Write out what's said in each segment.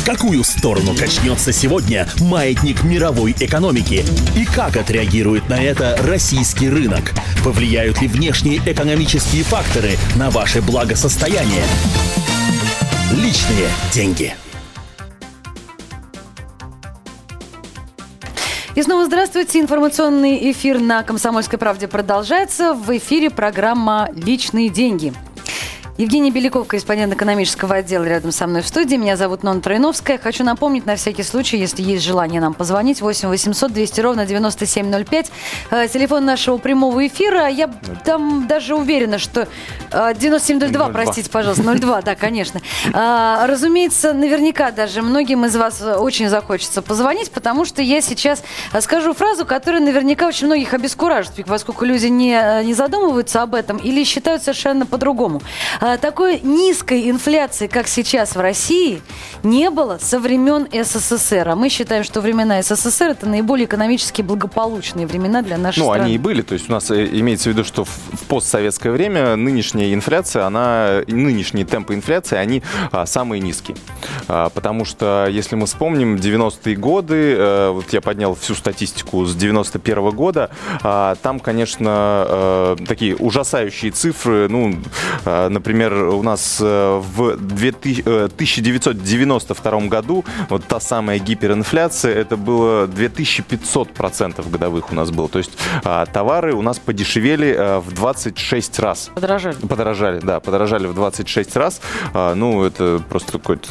В какую сторону качнется сегодня маятник мировой экономики? И как отреагирует на это российский рынок? Повлияют ли внешние экономические факторы на ваше благосостояние? Личные деньги. И снова здравствуйте. Информационный эфир на «Комсомольской правде» продолжается. В эфире программа «Личные деньги». Евгений Беляков, корреспондент экономического отдела рядом со мной в студии. Меня зовут Нона Троиновская. Хочу напомнить на всякий случай, если есть желание нам позвонить, 8 800 200 ровно 9705. Э, телефон нашего прямого эфира. Я там даже уверена, что 9702, э, простите, пожалуйста, 02, да, конечно. А, разумеется, наверняка даже многим из вас очень захочется позвонить, потому что я сейчас скажу фразу, которая наверняка очень многих обескуражит, поскольку люди не, не задумываются об этом или считают совершенно по-другому. А, такой низкой инфляции, как сейчас в России, не было со времен СССР. А мы считаем, что времена СССР это наиболее экономически благополучные времена для нашей ну, страны. Ну, они и были. То есть у нас э, имеется в виду, что в, в постсоветское время нынешняя инфляция, она, нынешние темпы инфляции, они а, самые низкие. А, потому что, если мы вспомним 90-е годы, а, вот я поднял всю статистику с 91 -го года, а, там, конечно, а, такие ужасающие цифры, ну, а, например, например, у нас э, в 1992 э, году вот та самая гиперинфляция, это было 2500 процентов годовых у нас было. То есть а, товары у нас подешевели э, в 26 раз. Подорожали. Подорожали, да, подорожали в 26 раз. А, ну, это просто какое-то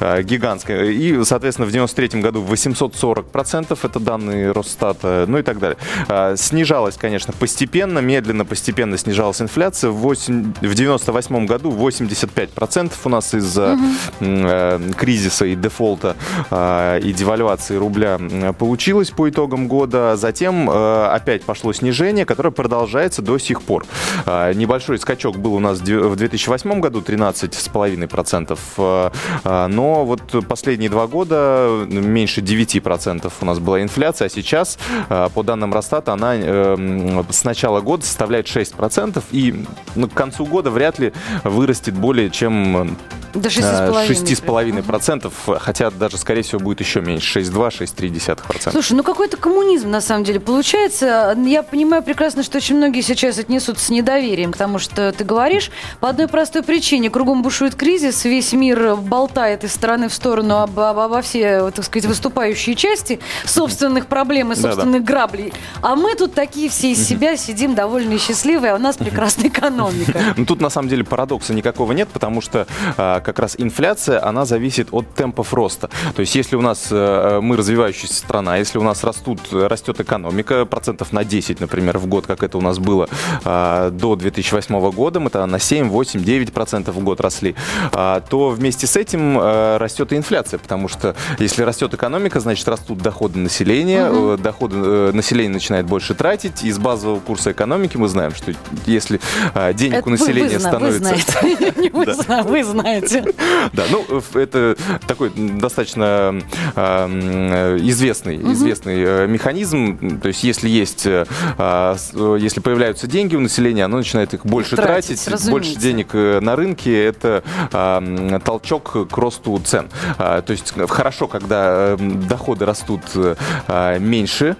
гигантское. И, соответственно, в 93 году 840 процентов, это данные Росстата, ну и так далее. А, снижалась, конечно, постепенно, медленно, постепенно снижалась инфляция. В, 8, в 98 году 85% у нас из-за угу. э, кризиса и дефолта э, и девальвации рубля получилось по итогам года. Затем э, опять пошло снижение, которое продолжается до сих пор. Э, небольшой скачок был у нас в 2008 году 13,5%, э, э, но вот последние два года меньше 9% у нас была инфляция, а сейчас, э, по данным Росстата, она э, с начала года составляет 6%, и ну, к концу года вряд ли вырастет более чем до 6,5%. Угу. Хотя даже, скорее всего, будет еще меньше. 6,2-6,3%. Слушай, ну какой-то коммунизм, на самом деле, получается. Я понимаю прекрасно, что очень многие сейчас отнесутся с недоверием к тому, что ты говоришь. По одной простой причине. Кругом бушует кризис, весь мир болтает из стороны в сторону об, об, обо все, так сказать, выступающие части собственных проблем и собственных да, да. граблей. А мы тут такие все из себя сидим довольно счастливые, а у нас прекрасная экономика. Ну тут, на самом деле, парадокса никакого нет, потому что а, как раз инфляция, она зависит от темпов роста. То есть если у нас э, мы развивающаяся страна, если у нас растут, растет экономика процентов на 10, например, в год, как это у нас было э, до 2008 года, мы то на 7, 8, 9 процентов в год росли, э, то вместе с этим растет и инфляция, потому что если растет экономика, значит растут доходы населения, угу. доходы населения начинает больше тратить, из базового курса экономики мы знаем, что если денег это у населения вы, становится... Вы знаете. Да, ну, это такой достаточно известный, известный э, механизм. То есть, если есть, э, а, если появляются деньги у населения, оно начинает их больше тратить, больше денег э, на рынке. Это толчок к росту цен. А, то есть, хорошо, когда доходы растут меньше,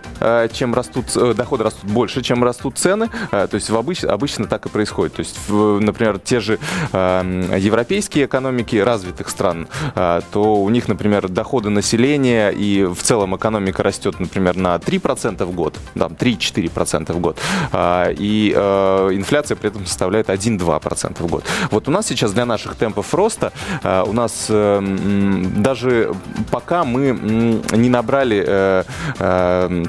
чем растут, доходы растут больше, чем растут цены. То есть, обычно так и происходит. То есть, например, те же европейские экономики, экономики развитых стран, а, то у них, например, доходы населения и в целом экономика растет, например, на 3% в год, там 3-4% в год, а, и а, инфляция при этом составляет 1-2% в год. Вот у нас сейчас для наших темпов роста, у нас э, даже пока мы не набрали э, э,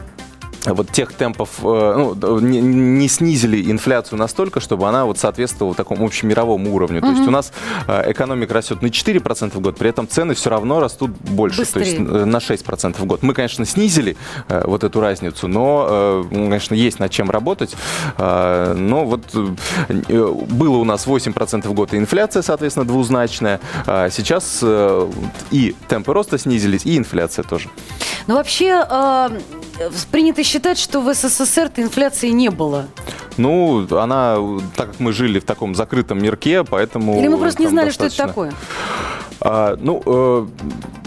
вот тех темпов, э, ну, не, не снизили инфляцию настолько, чтобы она вот соответствовала такому общемировому уровню. Mm-hmm. То есть у нас э, экономика растет на 4% в год, при этом цены все равно растут больше, Быстрее. то есть э, на 6% в год. Мы, конечно, снизили вот эту разницу, но, конечно, есть над чем работать. Но вот было у нас 8% в год и инфляция, соответственно, двузначная. А сейчас и темпы роста снизились, и инфляция тоже. Ну, вообще, принято считать, что в СССР-то инфляции не было. Ну, она, так как мы жили в таком закрытом мирке, поэтому... Или мы просто не знали, достаточно... что это такое? А, ну, э,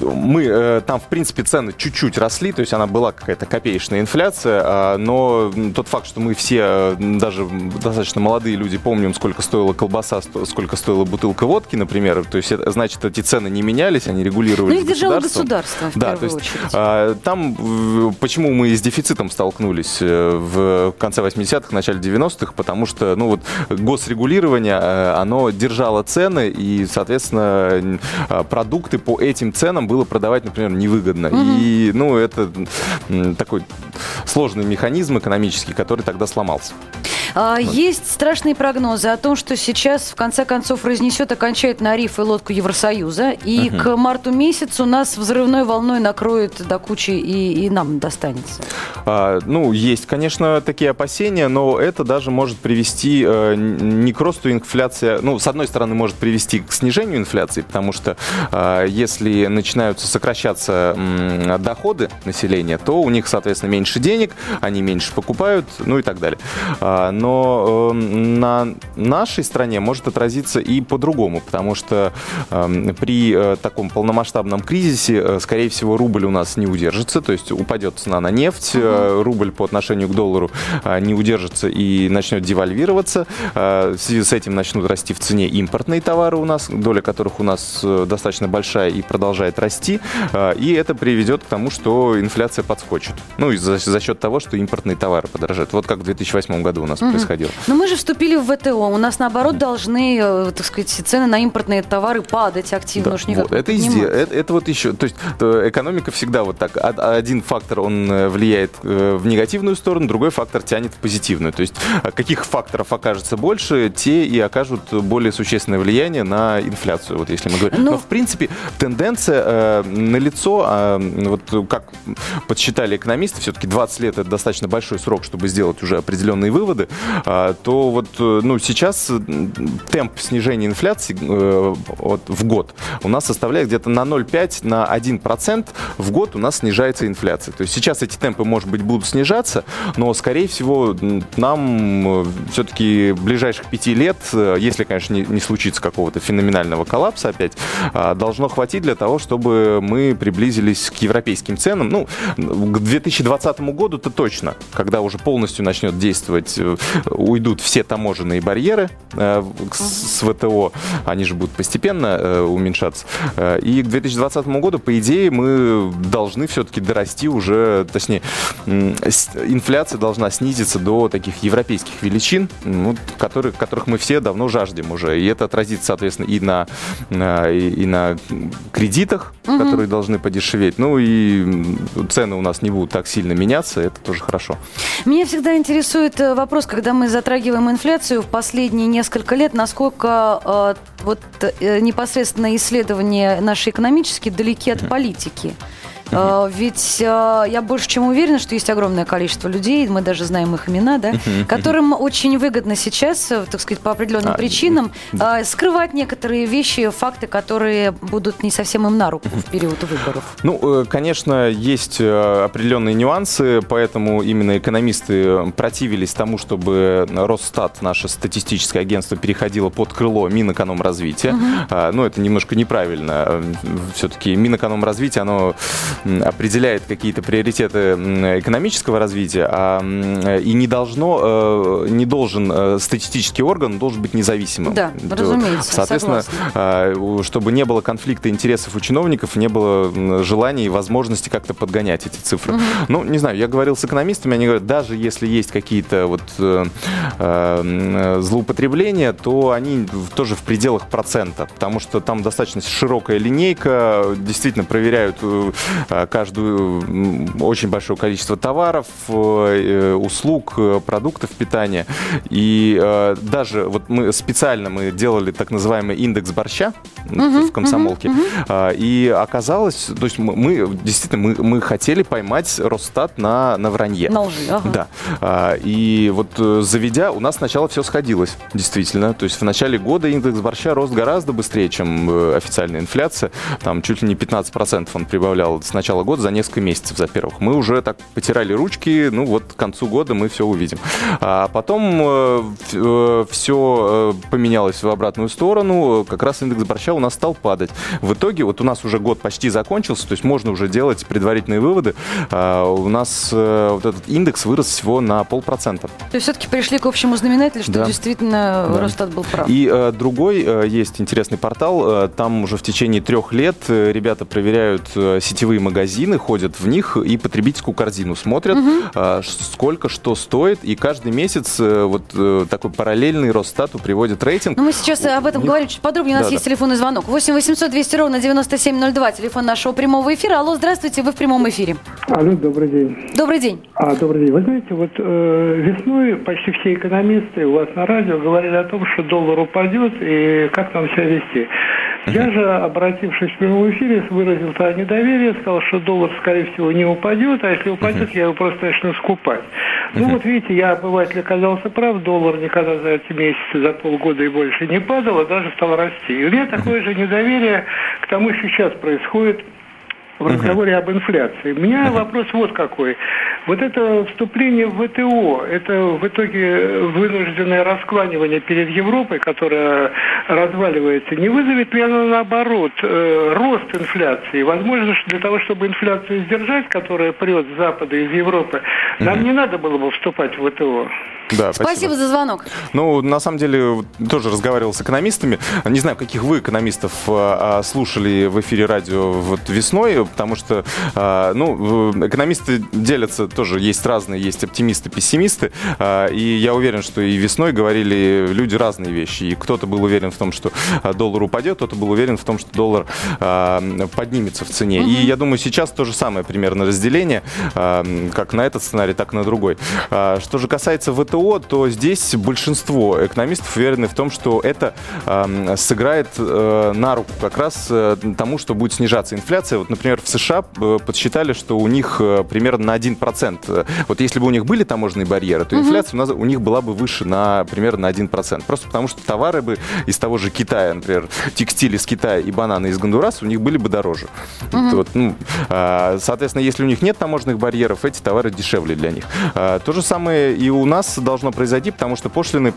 мы э, там, в принципе, цены чуть-чуть росли, то есть она была какая-то копеечная инфляция, а, но тот факт, что мы все, э, даже достаточно молодые люди, помним, сколько стоила колбаса, сколько стоила бутылка водки, например, то есть это, значит, эти цены не менялись, они регулировались Ну, их держало государство, в да, первую то есть, очередь. А, там, почему мы с дефицитом столкнулись в конце 80-х, начале 90-х, потому что, ну, вот госрегулирование, оно держало цены, и, соответственно, продукты по этим ценам было продавать, например, невыгодно. Угу. И, ну, это такой сложный механизм экономический, который тогда сломался. А, есть страшные прогнозы о том, что сейчас в конце концов разнесет окончательно риф и лодку Евросоюза, и угу. к марту месяцу нас взрывной волной накроет до кучи и, и нам достанется. А, ну, есть, конечно, такие опасения, но это даже может привести э, не к росту инфляции, ну, с одной стороны, может привести к снижению инфляции, потому что э, если начинаются сокращаться э, доходы населения, то у них, соответственно, меньше денег, они меньше покупают, ну и так далее. Но э, на нашей стране может отразиться и по-другому, потому что э, при э, таком полномасштабном кризисе, э, скорее всего, рубль у нас не удержится, то есть упадет цена на нефть, uh-huh. рубль по отношению к доллару не удержится и начнет девальвироваться. В связи с этим начнут расти в цене импортные товары у нас, доля которых у нас достаточно большая и продолжает расти, и это приведет к тому, что инфляция подскочит. Ну, и за, за счет того, что импортные товары подорожают. Вот как в 2008 году у нас угу. Происходило. Но мы же вступили в ВТО. У нас, наоборот, должны, э, так сказать, цены на импортные товары падать активно. Да, уж вот, это, изде... это, это вот еще... То есть экономика всегда вот так. Один фактор, он э, влияет э, в негативную сторону, другой фактор тянет в позитивную. То есть каких факторов окажется больше, те и окажут более существенное влияние на инфляцию, вот если мы говорим. Ну... Но, в принципе, тенденция э, налицо, э, вот как подсчитали экономисты, все-таки 20 лет это достаточно большой срок, чтобы сделать уже определенные выводы, а, то вот э, ну, сейчас темп снижения инфляции э, вот, в год у нас составляет где-то на 0,5, на 1% в год у нас снижается инфляция. То есть сейчас эти темпы, может быть, будут снижаться, но, скорее всего, нам э, все-таки ближайших пяти лет, если, конечно, не, не случится какого-то феноменального коллапса опять, а, должно хватить для того, чтобы мы приблизились к европейским ценам. Ну, к 2020 году-то точно, когда уже полностью начнет действовать уйдут все таможенные барьеры э, с ВТО, они же будут постепенно э, уменьшаться. Э, и к 2020 году, по идее, мы должны все-таки дорасти уже, точнее, инфляция должна снизиться до таких европейских величин, ну, которых, которых мы все давно жаждем уже. И это отразится, соответственно, и на, и на кредитах, угу. которые должны подешеветь. Ну и цены у нас не будут так сильно меняться, это тоже хорошо. Меня всегда интересует вопрос, когда мы затрагиваем инфляцию в последние несколько лет, насколько э, вот э, непосредственно исследования наши экономические далеки от политики. Uh-huh. Ведь э, я больше чем уверена, что есть огромное количество людей, мы даже знаем их имена, да, которым очень выгодно сейчас, э, так сказать, по определенным а, причинам да. скрывать некоторые вещи, факты, которые будут не совсем им на руку в период выборов. Ну, конечно, есть определенные нюансы, поэтому именно экономисты противились тому, чтобы Росстат, наше статистическое агентство, переходило под крыло Минэкономразвития. Uh-huh. Ну, это немножко неправильно. Все-таки Минэкономразвитие, оно определяет какие-то приоритеты экономического развития, а, и не должно, э, не должен э, статистический орган должен быть независимым. Да, разумеется. Соответственно, согласна. А, чтобы не было конфликта интересов у чиновников, не было желания и возможности как-то подгонять эти цифры. Угу. Ну, не знаю, я говорил с экономистами, они говорят, даже если есть какие-то вот э, злоупотребления, то они тоже в пределах процента, потому что там достаточно широкая линейка, действительно проверяют каждую очень большое количество товаров, э, услуг, э, продуктов питания. И даже вот мы специально мы делали так называемый индекс борща uh-huh, в комсомолке. Uh-huh, uh-huh. И оказалось, то есть мы, мы действительно мы, мы хотели поймать Росстат на, на вранье. На лжи, ага. Да. А, и вот заведя, у нас сначала все сходилось, действительно. То есть в начале года индекс борща рос гораздо быстрее, чем официальная инфляция. Там чуть ли не 15% он прибавлял начала года за несколько месяцев, за первых. Мы уже так потирали ручки, ну вот к концу года мы все увидим. А потом все поменялось в обратную сторону, как раз индекс борща у нас стал падать. В итоге вот у нас уже год почти закончился, то есть можно уже делать предварительные выводы. А, у нас вот этот индекс вырос всего на полпроцента. То есть все-таки пришли к общему знаменателю, что да. действительно да. Росстат был прав. И э, другой э, есть интересный портал. Э, там уже в течение трех лет э, ребята проверяют э, сетевые магазины, ходят в них и потребительскую корзину смотрят, угу. сколько что стоит. И каждый месяц э, вот э, такой параллельный Росстату приводит рейтинг. Ну, мы сейчас об этом них... говорим чуть подробнее. У нас да, есть да. телефонный звонок. 8 800 200 ровно 9702. Телефон нашего прямого эфира. Алло, здравствуйте, вы в прямом эфире. Алло, добрый день. Добрый день. А, добрый день. Вы знаете, вот э, весной почти все экономисты у вас на радио говорили о том, что доллар упадет и как нам себя вести. Я же, обратившись в прямом эфире, выразил тогда недоверие, сказал, что доллар, скорее всего, не упадет, а если упадет, я его просто начну скупать. Ну вот видите, я обыватель оказался прав, доллар никогда за эти месяцы, за полгода и больше не падал, а даже стал расти. И у меня такое же недоверие к тому, что сейчас происходит в разговоре об инфляции. У меня вопрос вот какой. Вот это вступление в ВТО, это в итоге вынужденное раскланивание перед Европой, которая разваливается, не вызовет ли оно наоборот э, рост инфляции? Возможно, что для того, чтобы инфляцию сдержать, которая прет с Запада из Европы, нам не надо было бы вступать в ВТО. Да, спасибо. спасибо за звонок. Ну, на самом деле, тоже разговаривал с экономистами. Не знаю, каких вы экономистов а, слушали в эфире радио вот весной, потому что, а, ну, экономисты делятся тоже, есть разные, есть оптимисты, пессимисты, а, и я уверен, что и весной говорили люди разные вещи. И кто-то был уверен в том, что доллар упадет, кто-то был уверен в том, что доллар поднимется в цене. Угу. И я думаю, сейчас то же самое примерно разделение, как на этот сценарий, так и на другой. Что же касается ВТО, то здесь большинство экономистов уверены в том, что это сыграет э, на руку как раз э, тому, что будет снижаться инфляция. Вот, например, в США э, подсчитали, что у них примерно на 1%. Вот если бы у них были таможенные барьеры, то инфляция у, нас, у них была бы выше на примерно на 1%. Просто потому, что товары бы из того же Китая, например, текстиль из Китая и бананы из Гондураса у них были бы дороже. Угу. Вот, ну, э, соответственно, если у них нет таможенных барьеров, эти товары дешевле для них. Э, то же самое и у нас должно произойти, потому что пошлины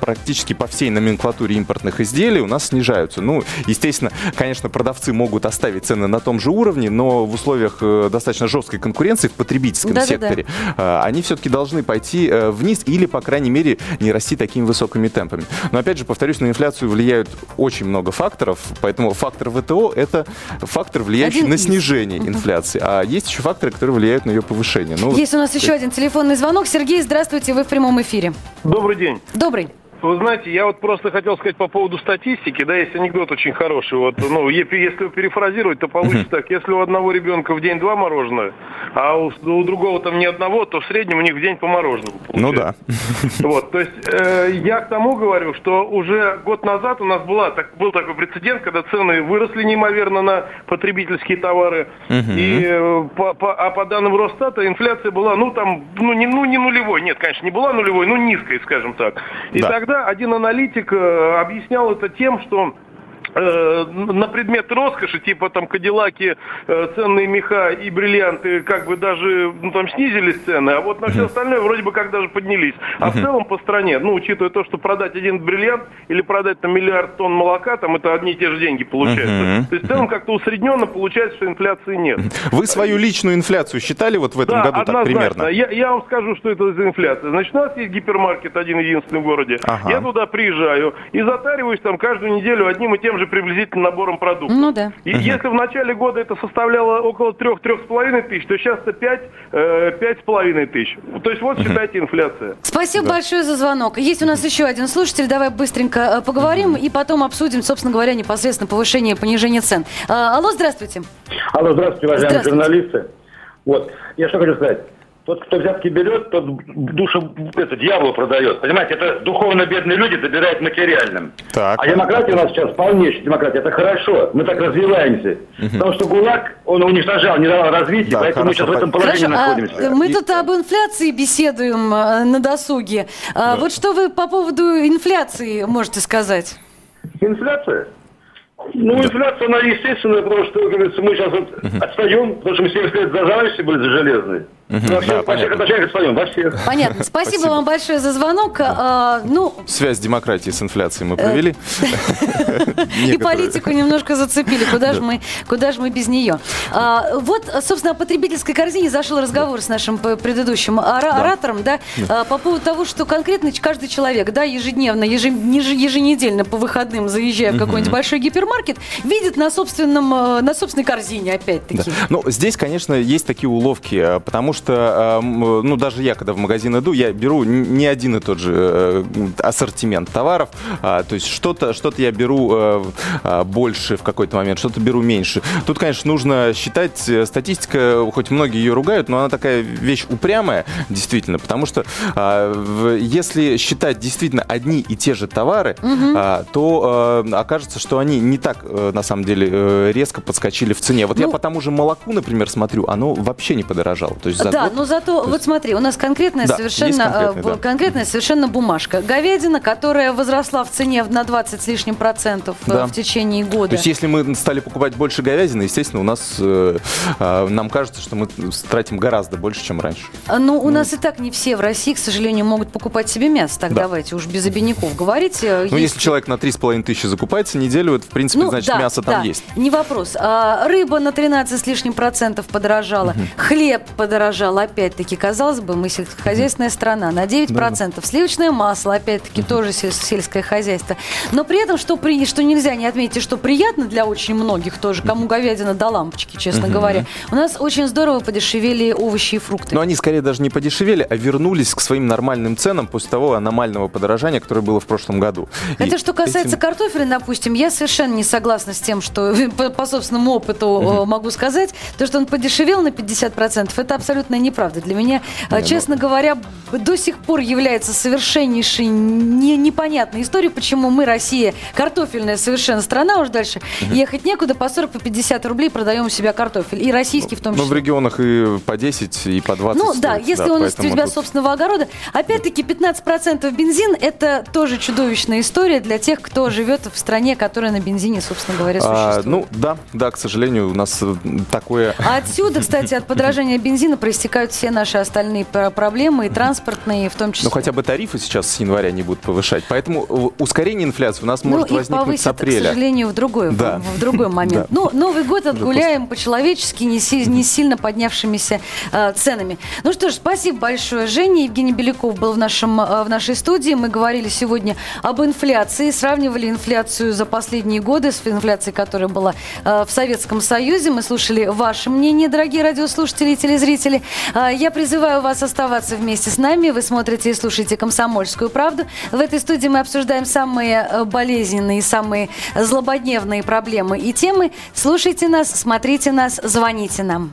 практически по всей номенклатуре импортных изделий у нас снижаются. Ну, естественно, конечно, продавцы могут оставить цены на том же уровне, но в условиях э, достаточно жесткой конкуренции в потребительском да, секторе да, да. они все-таки должны пойти э, вниз или, по крайней мере, не расти такими высокими темпами. Но, опять же, повторюсь, на инфляцию влияют очень много факторов, поэтому фактор ВТО – это фактор, влияющий один на из. снижение инфляции. А есть еще факторы, которые влияют на ее повышение. Ну, есть у нас еще один телефонный звонок. Сергей, здравствуйте, вы в прямом эфире. Добрый день. Добрый. Вы знаете, я вот просто хотел сказать по поводу статистики, да, есть анекдот очень хороший. Вот, ну, если перефразировать, то получится так. Если у одного ребенка в день два мороженого, а у, у другого там ни одного, то в среднем у них в день по мороженому. Ну да. Вот, то есть э, я к тому говорю, что уже год назад у нас была, так, был такой прецедент, когда цены выросли неимоверно на потребительские товары. И, э, по, по, а по данным Росстата инфляция была, ну там, ну не, ну не нулевой, нет, конечно, не была нулевой, но низкой, скажем так. И да. тогда один аналитик э, объяснял это тем, что Э, на предмет роскоши, типа там кадиллаки, э, ценные меха и бриллианты, как бы даже ну, там снизились цены, а вот на все остальное вроде бы как даже поднялись. А в целом по стране, ну, учитывая то, что продать один бриллиант или продать там миллиард тонн молока, там это одни и те же деньги получаются. То есть в целом как-то усредненно получается, что инфляции нет. Вы свою личную инфляцию считали вот в этом да, году однозначно. так примерно? Я, я вам скажу, что это за инфляция. Значит, у нас есть гипермаркет один единственный в городе. Ага. Я туда приезжаю и затариваюсь там каждую неделю одним и тем же же приблизительно набором продуктов. Ну да. И uh-huh. если в начале года это составляло около 3-3,5 тысяч, то сейчас это 5, э, 5,5 тысяч. То есть вот считайте инфляция. Спасибо да. большое за звонок. Есть у нас еще один слушатель, давай быстренько э, поговорим и потом обсудим, собственно говоря, непосредственно повышение и понижение цен. А, алло, здравствуйте. Алло, здравствуйте, уважаемые здравствуйте. журналисты. Вот, я что хочу сказать. Тот, кто взятки берет, тот душу это, дьяволу продает. Понимаете, это духовно бедные люди добирают материальным. Так. А демократия у нас сейчас полнейшая демократия. Это хорошо. Мы так развиваемся. Угу. Потому что ГУЛАГ, он уничтожал, не давал развития, да, поэтому мы сейчас в этом положении хорошо, а находимся. А мы тут об инфляции беседуем а, на досуге. А, да. Вот что вы по поводу инфляции можете сказать? Инфляция? Ну, инфляция, она естественная, потому что, как говорится, мы сейчас вот отстаем, потому что мы 70 лет зажались все были за железные. Всех, во всех. Понятно. Спасибо, Спасибо. вам большое за звонок. А, ну... Связь демократии с инфляцией мы провели. И политику немножко зацепили. Куда же мы, куда же мы без нее? А, вот, собственно, о потребительской корзине зашел разговор с нашим предыдущим оратором, да, а, по поводу того, что конкретно каждый человек, да, ежедневно, еженедельно по выходным, заезжая в какой-нибудь большой гипермаркет, видит на собственном, э, на собственной корзине, опять-таки. Ну, здесь, конечно, есть такие уловки, э, потому что, ну, даже я, когда в магазин иду, я беру не один и тот же э, ассортимент товаров, а, то есть что-то что я беру больше в какой-то момент, что-то беру меньше. Тут, конечно, нужно считать, статистика, хоть многие ее ругают, но она такая вещь упрямая, действительно, потому что а, если считать действительно одни и те же товары, угу. то окажется, что они не так, э, на самом деле, э, резко подскочили в цене. Вот ну, я по тому же молоку, например, смотрю, оно вообще не подорожало. То есть за да, год, но зато, есть... вот смотри, у нас конкретная, да, совершенно, конкретная, да. конкретная совершенно бумажка. Говядина, которая возросла в цене на 20 с лишним процентов да. в течение года. То есть если мы стали покупать больше говядины, естественно, у нас, э, э, нам кажется, что мы тратим гораздо больше, чем раньше. А, ну, у ну. нас и так не все в России, к сожалению, могут покупать себе мясо. Так да. давайте уж без обиняков говорить. Ну, есть... если человек на 3,5 тысячи закупается неделю, это, в принципе, ну, значит, да, мясо там да, есть. Не вопрос. А, рыба на 13 с лишним процентов подорожала. Угу. Хлеб подорожал, опять-таки, казалось бы, мы сельскохозяйственная страна. На 9 процентов. Да, да. Сливочное масло, опять-таки, тоже сельское хозяйство. Но при этом, что, при, что нельзя не отметить, что приятно для очень многих тоже, кому говядина до лампочки, честно говоря. У нас очень здорово подешевели овощи и фрукты. Но они, скорее, даже не подешевели, а вернулись к своим нормальным ценам после того аномального подорожания, которое было в прошлом году. Это и что касается этим... картофеля, допустим, я совершенно не согласна с тем, что по, по собственному опыту угу. могу сказать, то, что он подешевел на 50%, это абсолютно неправда. Для меня, не, ну честно ну... говоря, до сих пор является совершеннейшей не, непонятной историей, почему мы, Россия, картофельная совершенно страна, уже дальше угу. ехать некуда, по 40, по 50 рублей продаем у себя картофель. И российский ну, в том числе. Ну, в регионах и по 10, и по 20 Ну, стоит, да, если да, он из тебя тут... собственного огорода. Опять-таки, 15% бензин – это тоже чудовищная история для тех, кто живет в стране, которая на бензине, собственно говоря, а, существует. А, ну, да, да, к сожалению, у нас э, такое... А отсюда, кстати, от подражания бензина проистекают все наши остальные проблемы, и транспортные, в том числе. Ну, хотя бы тарифы сейчас с января не будут повышать. Поэтому э, ускорение инфляции у нас ну, может возникнуть повысят, с апреля. к сожалению, в другой, да. в, в другой момент. Ну, Новый год отгуляем по-человечески, не, си, не сильно поднявшимися э, ценами. Ну что ж, спасибо большое, Женя. Евгений Беляков был в, нашем, э, в нашей студии. Мы говорили сегодня об инфляции, сравнивали инфляцию за последние годы с инфляцией, которая была э, в Советском Союзе. Мы слушали ваше мнение, дорогие радиослушатели и телезрители. Э, я призываю вас оставаться вместе с нами. Вы смотрите и слушаете «Комсомольскую правду». В этой студии мы обсуждаем самые э, болезненные, самые злободневные проблемы и темы. Слушайте нас, смотрите нас, звоните нам.